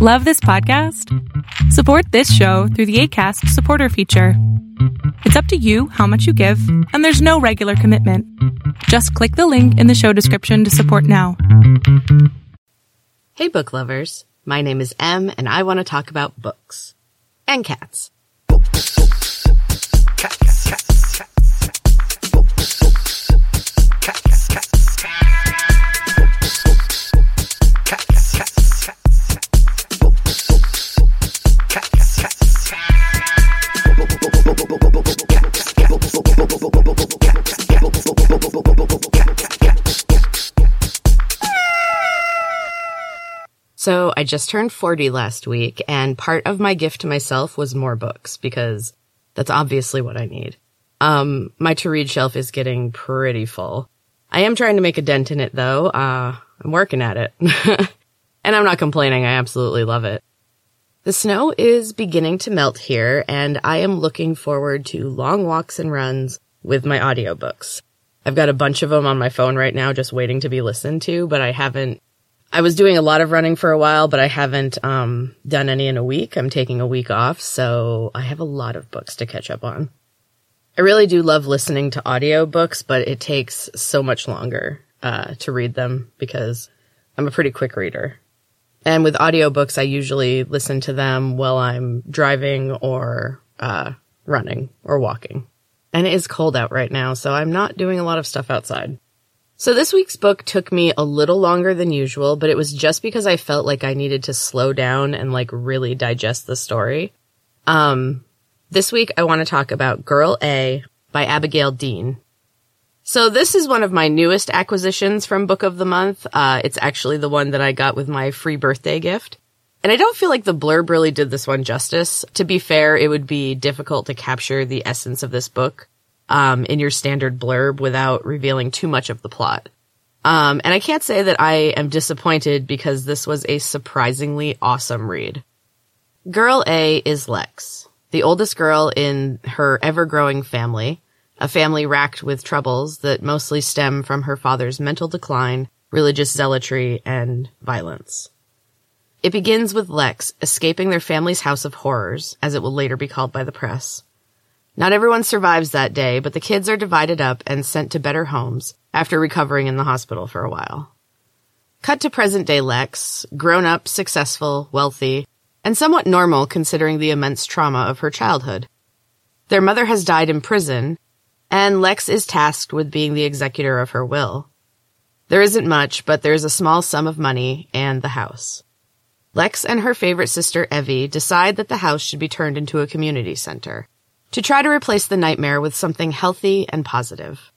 Love this podcast? Support this show through the ACAST supporter feature. It's up to you how much you give, and there's no regular commitment. Just click the link in the show description to support now. Hey, book lovers. My name is Em, and I want to talk about books and cats. So I just turned 40 last week, and part of my gift to myself was more books because that's obviously what I need. Um, my to read shelf is getting pretty full. I am trying to make a dent in it though. Uh, I'm working at it. and I'm not complaining. I absolutely love it. The snow is beginning to melt here, and I am looking forward to long walks and runs with my audiobooks. I've got a bunch of them on my phone right now just waiting to be listened to, but I haven't I was doing a lot of running for a while, but I haven't um, done any in a week. I'm taking a week off, so I have a lot of books to catch up on. I really do love listening to audiobooks, but it takes so much longer uh, to read them because I'm a pretty quick reader. And with audiobooks, I usually listen to them while I'm driving or uh, running or walking. And it is cold out right now, so I'm not doing a lot of stuff outside. So this week's book took me a little longer than usual, but it was just because I felt like I needed to slow down and like really digest the story. Um, this week I want to talk about Girl A by Abigail Dean. So this is one of my newest acquisitions from Book of the Month. Uh, it's actually the one that I got with my free birthday gift. And I don't feel like the blurb really did this one justice. To be fair, it would be difficult to capture the essence of this book um, in your standard blurb without revealing too much of the plot. Um, and I can't say that I am disappointed because this was a surprisingly awesome read. Girl A is Lex, the oldest girl in her ever growing family, a family racked with troubles that mostly stem from her father's mental decline, religious zealotry, and violence. It begins with Lex escaping their family's house of horrors, as it will later be called by the press, not everyone survives that day, but the kids are divided up and sent to better homes after recovering in the hospital for a while. Cut to present day Lex, grown up, successful, wealthy, and somewhat normal considering the immense trauma of her childhood. Their mother has died in prison, and Lex is tasked with being the executor of her will. There isn't much, but there's a small sum of money and the house. Lex and her favorite sister Evie decide that the house should be turned into a community center to try to replace the nightmare with something healthy and positive.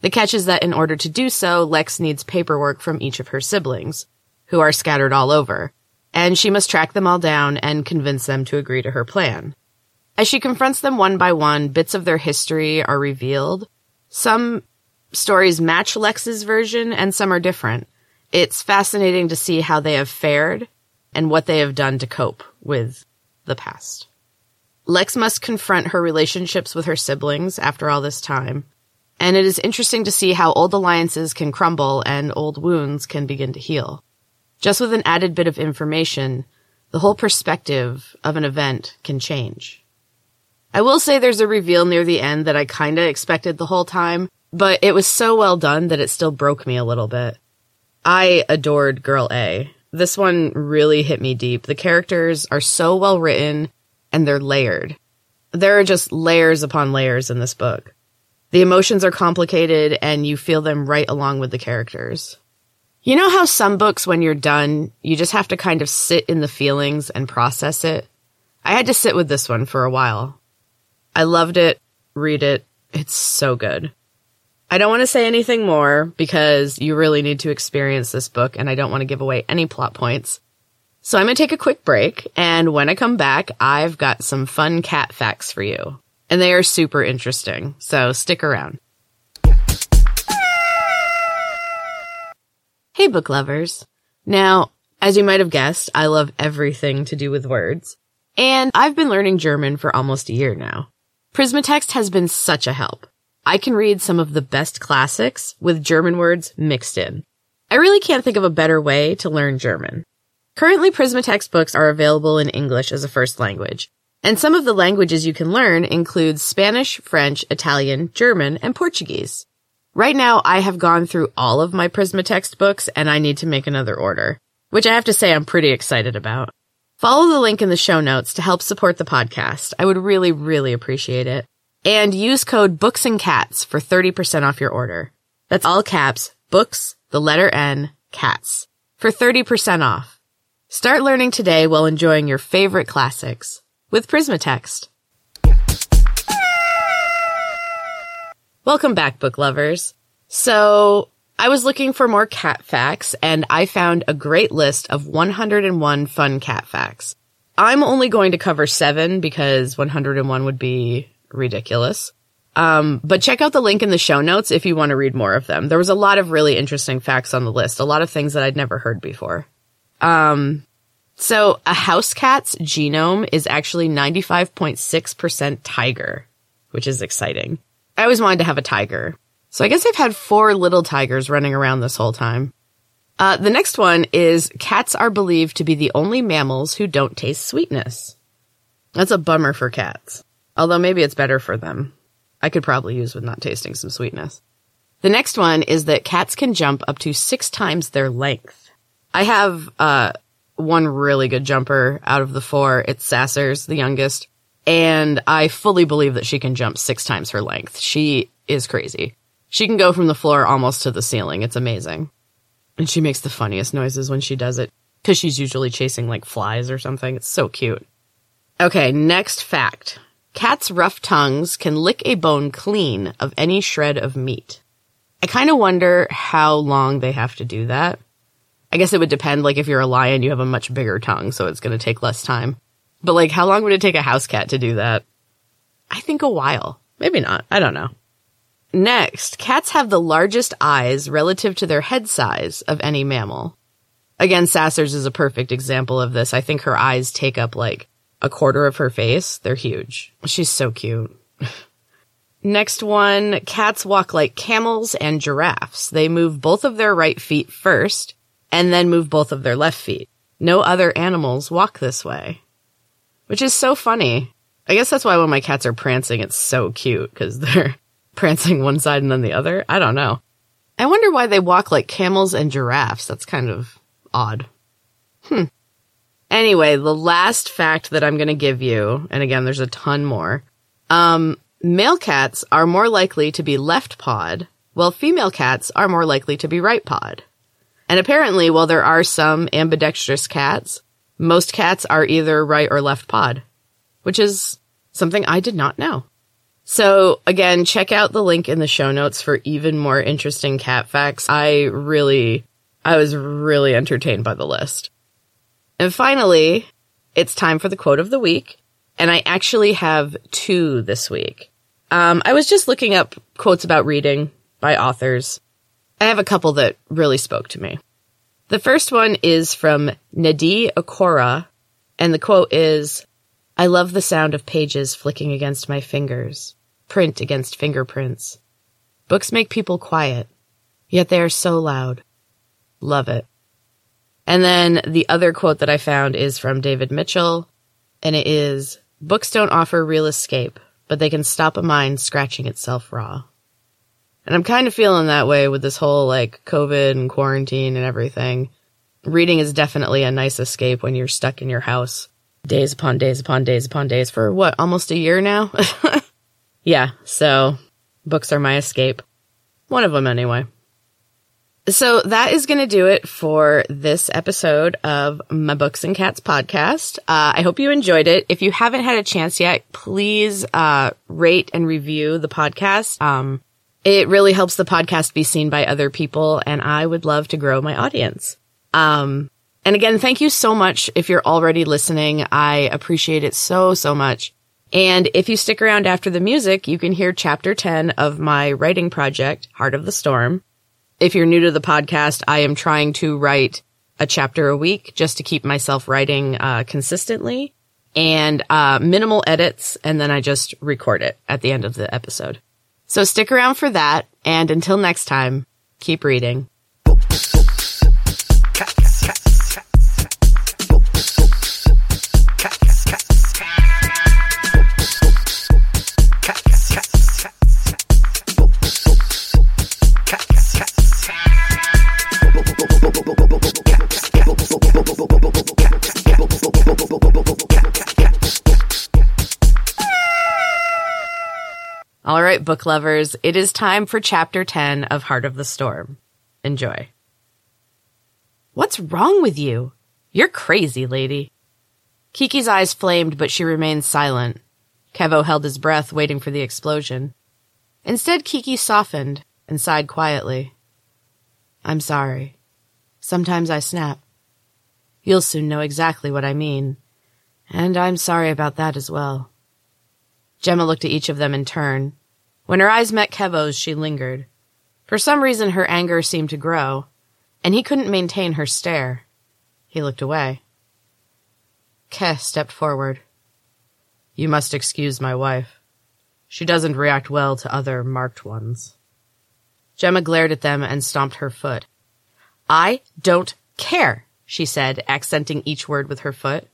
The catch is that in order to do so, Lex needs paperwork from each of her siblings, who are scattered all over, and she must track them all down and convince them to agree to her plan. As she confronts them one by one, bits of their history are revealed. Some stories match Lex's version and some are different. It's fascinating to see how they have fared and what they have done to cope with the past. Lex must confront her relationships with her siblings after all this time. And it is interesting to see how old alliances can crumble and old wounds can begin to heal. Just with an added bit of information, the whole perspective of an event can change. I will say there's a reveal near the end that I kinda expected the whole time, but it was so well done that it still broke me a little bit. I adored Girl A. This one really hit me deep. The characters are so well written and they're layered. There are just layers upon layers in this book. The emotions are complicated and you feel them right along with the characters. You know how some books, when you're done, you just have to kind of sit in the feelings and process it? I had to sit with this one for a while. I loved it. Read it. It's so good. I don't want to say anything more because you really need to experience this book and I don't want to give away any plot points. So I'm going to take a quick break. And when I come back, I've got some fun cat facts for you. And they are super interesting. So stick around. Hey, book lovers. Now, as you might have guessed, I love everything to do with words. And I've been learning German for almost a year now. Prismatext has been such a help. I can read some of the best classics with German words mixed in. I really can't think of a better way to learn German. Currently, Prismatext books are available in English as a first language. And some of the languages you can learn include Spanish, French, Italian, German, and Portuguese. Right now, I have gone through all of my Prismatext books and I need to make another order, which I have to say I'm pretty excited about. Follow the link in the show notes to help support the podcast. I would really, really appreciate it. And use code Books and Cats for 30% off your order. That's all caps, books, the letter N, cats, for 30% off. Start learning today while enjoying your favorite classics with Prismatext. Welcome back, book lovers. So, I was looking for more cat facts and I found a great list of 101 fun cat facts. I'm only going to cover seven because 101 would be ridiculous. Um, but check out the link in the show notes if you want to read more of them. There was a lot of really interesting facts on the list, a lot of things that I'd never heard before. Um, so a house cat's genome is actually 95.6% tiger, which is exciting. I always wanted to have a tiger. So I guess I've had four little tigers running around this whole time. Uh, the next one is cats are believed to be the only mammals who don't taste sweetness. That's a bummer for cats. Although maybe it's better for them. I could probably use with not tasting some sweetness. The next one is that cats can jump up to six times their length. I have, uh, one really good jumper out of the four. It's Sassers, the youngest. And I fully believe that she can jump six times her length. She is crazy. She can go from the floor almost to the ceiling. It's amazing. And she makes the funniest noises when she does it because she's usually chasing like flies or something. It's so cute. Okay, next fact. Cats' rough tongues can lick a bone clean of any shred of meat. I kind of wonder how long they have to do that. I guess it would depend. Like if you're a lion, you have a much bigger tongue, so it's going to take less time. But like, how long would it take a house cat to do that? I think a while. Maybe not. I don't know. Next, cats have the largest eyes relative to their head size of any mammal. Again, Sassers is a perfect example of this. I think her eyes take up like a quarter of her face. They're huge. She's so cute. Next one, cats walk like camels and giraffes. They move both of their right feet first and then move both of their left feet. No other animals walk this way. Which is so funny. I guess that's why when my cats are prancing, it's so cute because they're prancing one side and then the other. I don't know. I wonder why they walk like camels and giraffes. That's kind of odd. Hmm. Anyway, the last fact that I'm going to give you, and again, there's a ton more. Um, male cats are more likely to be left pawed, while female cats are more likely to be right pawed. And apparently, while there are some ambidextrous cats, most cats are either right or left pawed, which is something I did not know. So again, check out the link in the show notes for even more interesting cat facts. I really, I was really entertained by the list. And finally, it's time for the quote of the week. And I actually have two this week. Um, I was just looking up quotes about reading by authors. I have a couple that really spoke to me. The first one is from Nnedi Okorafor, and the quote is, I love the sound of pages flicking against my fingers print against fingerprints. Books make people quiet, yet they are so loud. Love it. And then the other quote that I found is from David Mitchell, and it is, books don't offer real escape, but they can stop a mind scratching itself raw. And I'm kind of feeling that way with this whole like COVID and quarantine and everything. Reading is definitely a nice escape when you're stuck in your house days upon days upon days upon days for what, almost a year now? yeah, so books are my escape. One of them anyway. So that is going to do it for this episode of my Books and Cats podcast. Uh, I hope you enjoyed it. If you haven't had a chance yet, please uh, rate and review the podcast. Um, it really helps the podcast be seen by other people, and I would love to grow my audience. Um, and again, thank you so much if you're already listening. I appreciate it so, so much. And if you stick around after the music, you can hear chapter 10 of my writing project, Heart of the Storm. If you're new to the podcast, I am trying to write a chapter a week just to keep myself writing uh, consistently and uh, minimal edits. And then I just record it at the end of the episode. So stick around for that. And until next time, keep reading. Right, book lovers, it is time for chapter 10 of Heart of the Storm. Enjoy. What's wrong with you? You're crazy, lady. Kiki's eyes flamed, but she remained silent. Kevo held his breath, waiting for the explosion. Instead, Kiki softened and sighed quietly. I'm sorry. Sometimes I snap. You'll soon know exactly what I mean. And I'm sorry about that as well. Gemma looked at each of them in turn. When her eyes met Kevo's, she lingered. For some reason, her anger seemed to grow, and he couldn't maintain her stare. He looked away. Ke stepped forward. You must excuse my wife. She doesn't react well to other marked ones. Gemma glared at them and stomped her foot. I don't care, she said, accenting each word with her foot.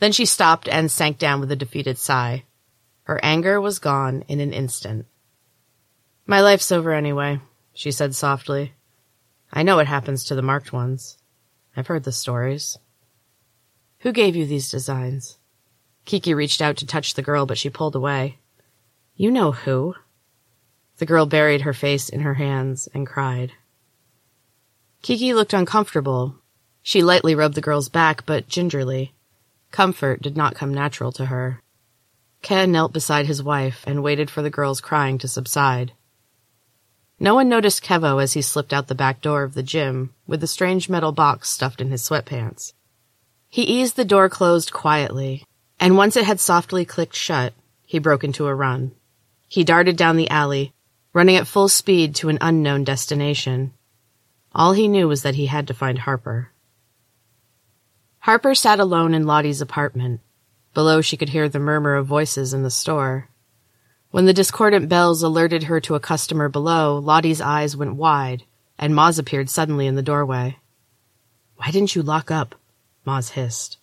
Then she stopped and sank down with a defeated sigh. Her anger was gone in an instant. My life's over anyway, she said softly. I know what happens to the marked ones. I've heard the stories. Who gave you these designs? Kiki reached out to touch the girl, but she pulled away. You know who. The girl buried her face in her hands and cried. Kiki looked uncomfortable. She lightly rubbed the girl's back, but gingerly. Comfort did not come natural to her. Ke knelt beside his wife and waited for the girl's crying to subside. No one noticed Kevo as he slipped out the back door of the gym with the strange metal box stuffed in his sweatpants. He eased the door closed quietly, and once it had softly clicked shut, he broke into a run. He darted down the alley, running at full speed to an unknown destination. All he knew was that he had to find Harper. Harper sat alone in Lottie's apartment. Below she could hear the murmur of voices in the store. When the discordant bells alerted her to a customer below, Lottie's eyes went wide, and Moz appeared suddenly in the doorway. Why didn't you lock up? Moz hissed.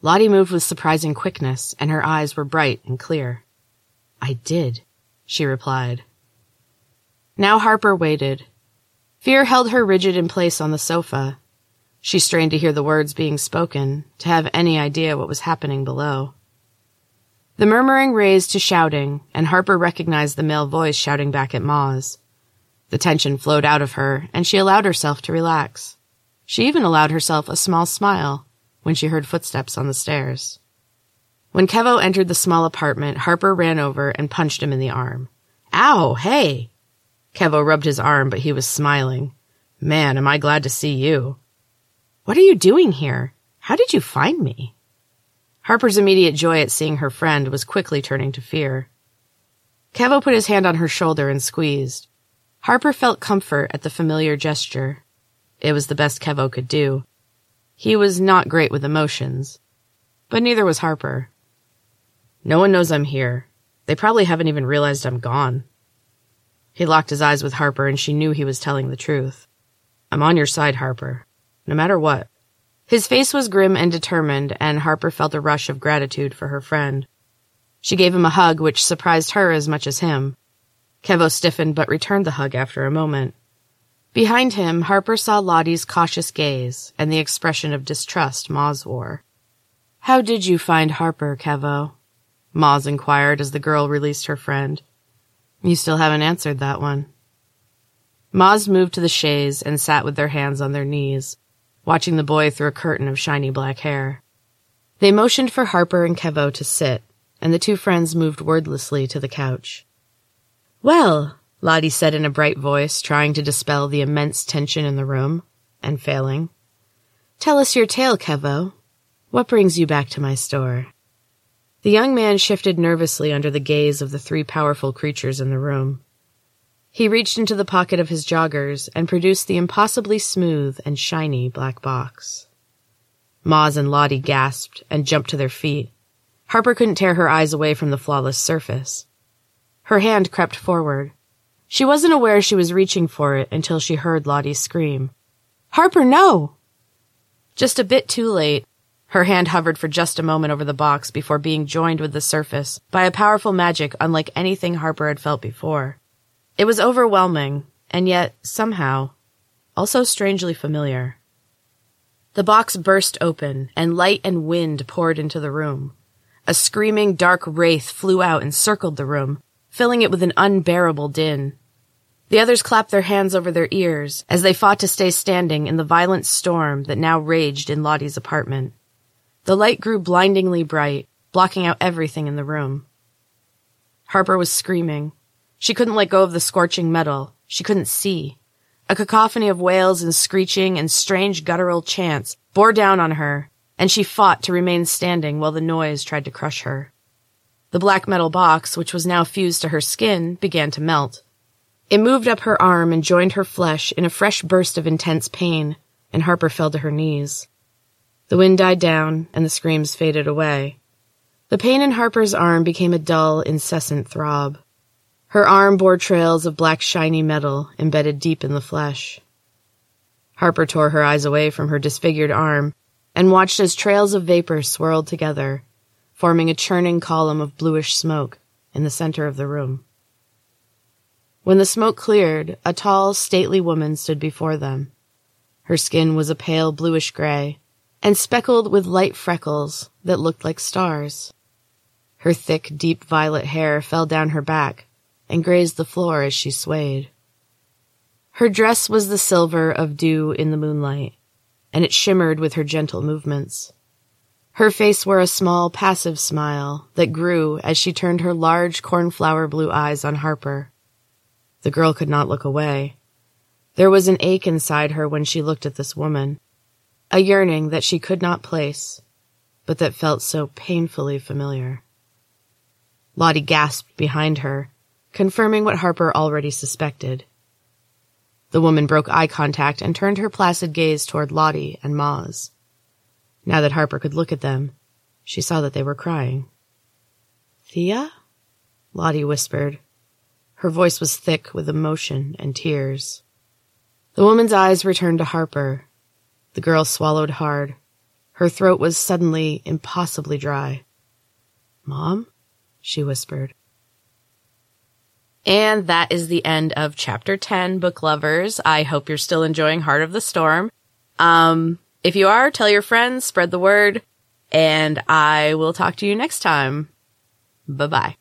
Lottie moved with surprising quickness, and her eyes were bright and clear. I did, she replied. Now Harper waited. Fear held her rigid in place on the sofa. She strained to hear the words being spoken, to have any idea what was happening below. The murmuring raised to shouting, and Harper recognized the male voice shouting back at Moz. The tension flowed out of her, and she allowed herself to relax. She even allowed herself a small smile when she heard footsteps on the stairs. When Kevo entered the small apartment, Harper ran over and punched him in the arm. Ow, hey! Kevo rubbed his arm, but he was smiling. Man, am I glad to see you. What are you doing here? How did you find me? Harper's immediate joy at seeing her friend was quickly turning to fear. Kevo put his hand on her shoulder and squeezed. Harper felt comfort at the familiar gesture. It was the best Kevo could do. He was not great with emotions, but neither was Harper. No one knows I'm here. They probably haven't even realized I'm gone. He locked his eyes with Harper and she knew he was telling the truth. I'm on your side, Harper. No matter what. His face was grim and determined, and Harper felt a rush of gratitude for her friend. She gave him a hug, which surprised her as much as him. Kevo stiffened but returned the hug after a moment. Behind him, Harper saw Lottie's cautious gaze and the expression of distrust Moz wore. How did you find Harper, Kevo? Moz inquired as the girl released her friend. You still haven't answered that one. Moz moved to the chaise and sat with their hands on their knees watching the boy through a curtain of shiny black hair. They motioned for Harper and Kevo to sit, and the two friends moved wordlessly to the couch. Well, Lottie said in a bright voice, trying to dispel the immense tension in the room, and failing. Tell us your tale, Kevo. What brings you back to my store? The young man shifted nervously under the gaze of the three powerful creatures in the room. He reached into the pocket of his joggers and produced the impossibly smooth and shiny black box. Moz and Lottie gasped and jumped to their feet. Harper couldn't tear her eyes away from the flawless surface. Her hand crept forward. She wasn't aware she was reaching for it until she heard Lottie scream. Harper, no! Just a bit too late, her hand hovered for just a moment over the box before being joined with the surface by a powerful magic unlike anything Harper had felt before. It was overwhelming, and yet, somehow, also strangely familiar. The box burst open, and light and wind poured into the room. A screaming dark wraith flew out and circled the room, filling it with an unbearable din. The others clapped their hands over their ears as they fought to stay standing in the violent storm that now raged in Lottie's apartment. The light grew blindingly bright, blocking out everything in the room. Harper was screaming. She couldn't let go of the scorching metal. She couldn't see. A cacophony of wails and screeching and strange guttural chants bore down on her, and she fought to remain standing while the noise tried to crush her. The black metal box, which was now fused to her skin, began to melt. It moved up her arm and joined her flesh in a fresh burst of intense pain, and Harper fell to her knees. The wind died down, and the screams faded away. The pain in Harper's arm became a dull, incessant throb. Her arm bore trails of black shiny metal embedded deep in the flesh. Harper tore her eyes away from her disfigured arm and watched as trails of vapor swirled together, forming a churning column of bluish smoke in the center of the room. When the smoke cleared, a tall, stately woman stood before them. Her skin was a pale bluish gray and speckled with light freckles that looked like stars. Her thick, deep violet hair fell down her back and grazed the floor as she swayed. Her dress was the silver of dew in the moonlight, and it shimmered with her gentle movements. Her face wore a small, passive smile that grew as she turned her large cornflower blue eyes on Harper. The girl could not look away. There was an ache inside her when she looked at this woman, a yearning that she could not place, but that felt so painfully familiar. Lottie gasped behind her, confirming what Harper already suspected. The woman broke eye contact and turned her placid gaze toward Lottie and Moz. Now that Harper could look at them, she saw that they were crying. Thea? Lottie whispered, her voice was thick with emotion and tears. The woman's eyes returned to Harper. The girl swallowed hard. Her throat was suddenly impossibly dry. Mom? she whispered. And that is the end of chapter 10, book lovers. I hope you're still enjoying Heart of the Storm. Um, if you are, tell your friends, spread the word, and I will talk to you next time. Bye bye.